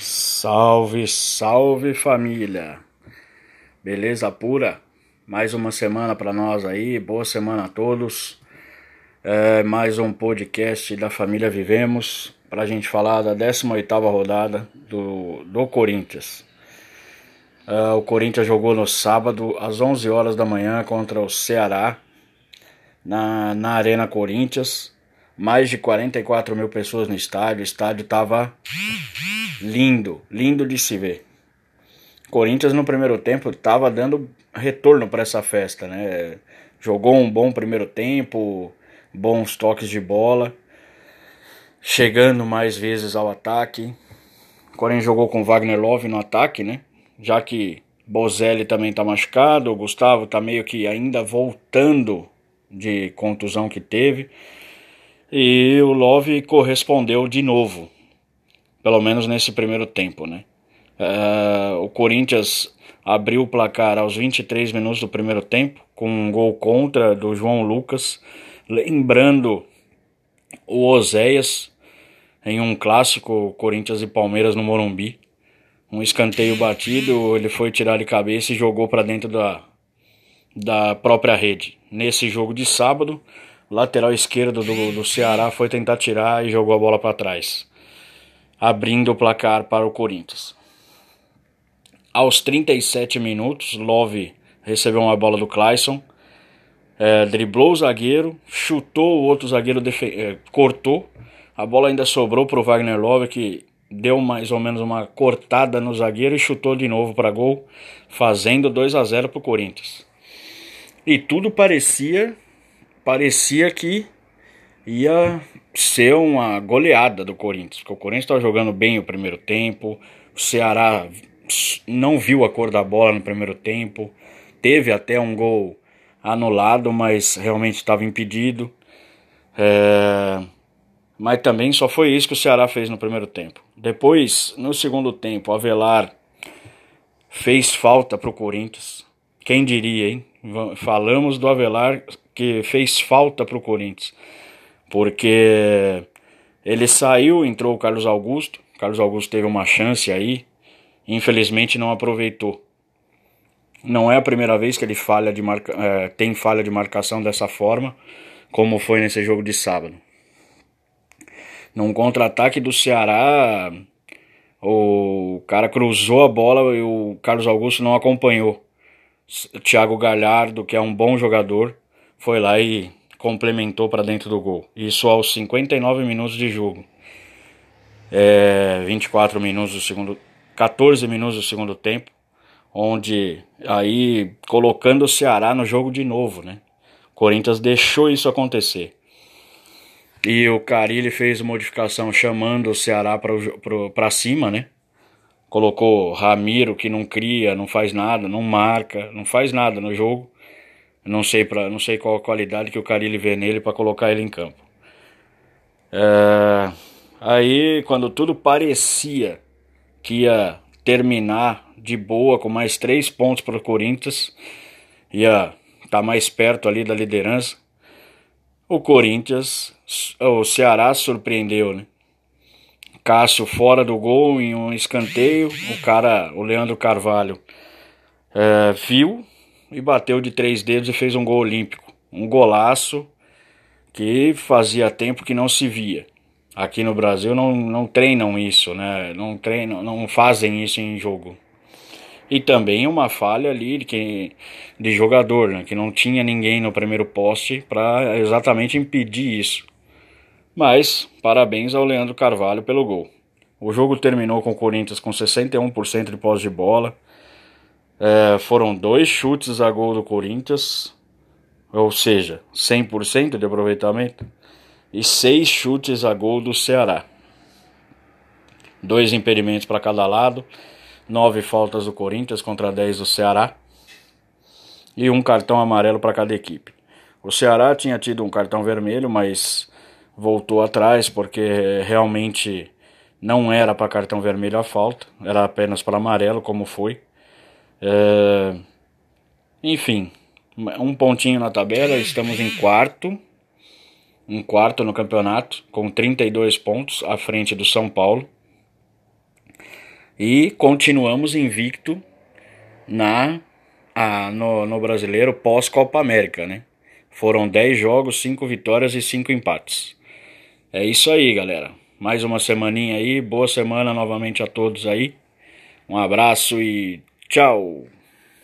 Salve, salve família! Beleza pura? Mais uma semana para nós aí, boa semana a todos. É, mais um podcast da família Vivemos para a gente falar da 18ª rodada do, do Corinthians. É, o Corinthians jogou no sábado às 11 horas da manhã contra o Ceará na, na Arena Corinthians. Mais de 44 mil pessoas no estádio. O estádio estava lindo, lindo de se ver. Corinthians no primeiro tempo estava dando retorno para essa festa, né? Jogou um bom primeiro tempo, bons toques de bola, chegando mais vezes ao ataque. Corinthians jogou com Wagner Love no ataque, né? Já que Bozelli também está machucado, o Gustavo está meio que ainda voltando de contusão que teve. E o Love correspondeu de novo, pelo menos nesse primeiro tempo, né? Uh, o Corinthians abriu o placar aos 23 minutos do primeiro tempo, com um gol contra do João Lucas, lembrando o Oséias em um clássico Corinthians e Palmeiras no Morumbi. Um escanteio batido, ele foi tirar de cabeça e jogou para dentro da, da própria rede. Nesse jogo de sábado, lateral esquerdo do, do Ceará foi tentar tirar e jogou a bola para trás, abrindo o placar para o Corinthians. Aos 37 minutos, Love recebeu uma bola do Clayson, é, driblou o zagueiro, chutou o outro zagueiro, é, cortou. A bola ainda sobrou para o Wagner Love, que deu mais ou menos uma cortada no zagueiro e chutou de novo para gol, fazendo 2 a 0 para o Corinthians. E tudo parecia, parecia que ia ser uma goleada do Corinthians, porque o Corinthians estava jogando bem o primeiro tempo, o Ceará não viu a cor da bola no primeiro tempo, teve até um gol anulado, mas realmente estava impedido. É... Mas também só foi isso que o Ceará fez no primeiro tempo. Depois, no segundo tempo, o Avelar fez falta para o Corinthians. Quem diria, hein? Falamos do Avelar que fez falta para o Corinthians. Porque ele saiu, entrou o Carlos Augusto. Carlos Augusto teve uma chance aí, infelizmente não aproveitou. Não é a primeira vez que ele falha de marca, é, tem falha de marcação dessa forma, como foi nesse jogo de sábado. Num contra-ataque do Ceará, o cara cruzou a bola e o Carlos Augusto não acompanhou. Thiago Galhardo, que é um bom jogador, foi lá e complementou para dentro do gol. Isso aos 59 minutos de jogo. É, 24 minutos do segundo 14 minutos do segundo tempo, onde aí colocando o Ceará no jogo de novo, né? Corinthians deixou isso acontecer. E o Carilli fez modificação chamando o Ceará para cima, né? Colocou Ramiro que não cria, não faz nada, não marca, não faz nada no jogo. Não sei para, não sei qual a qualidade que o Carilli vê nele para colocar ele em campo. É, aí quando tudo parecia que ia terminar de boa com mais três pontos para o Corinthians, ia estar tá mais perto ali da liderança. O Corinthians, o Ceará surpreendeu, né? Cássio fora do gol em um escanteio, o cara, o Leandro Carvalho, é, viu e bateu de três dedos e fez um gol olímpico, um golaço que fazia tempo que não se via aqui no Brasil não, não treinam isso, né? Não treinam, não fazem isso em jogo. E também uma falha ali de, que, de jogador, né? que não tinha ninguém no primeiro poste para exatamente impedir isso. Mas parabéns ao Leandro Carvalho pelo gol. O jogo terminou com o Corinthians com 61% de posse de bola. É, foram dois chutes a gol do Corinthians, ou seja, 100% de aproveitamento e seis chutes a gol do Ceará. Dois impedimentos para cada lado, nove faltas do Corinthians contra dez do Ceará e um cartão amarelo para cada equipe. O Ceará tinha tido um cartão vermelho, mas voltou atrás porque realmente não era para cartão vermelho a falta, era apenas para amarelo, como foi. É... Enfim, um pontinho na tabela, estamos em quarto um quarto no campeonato, com 32 pontos à frente do São Paulo. E continuamos invicto na a, no, no brasileiro pós-Copa América, né? Foram 10 jogos, 5 vitórias e 5 empates. É isso aí, galera. Mais uma semaninha aí. Boa semana novamente a todos aí. Um abraço e Ciao.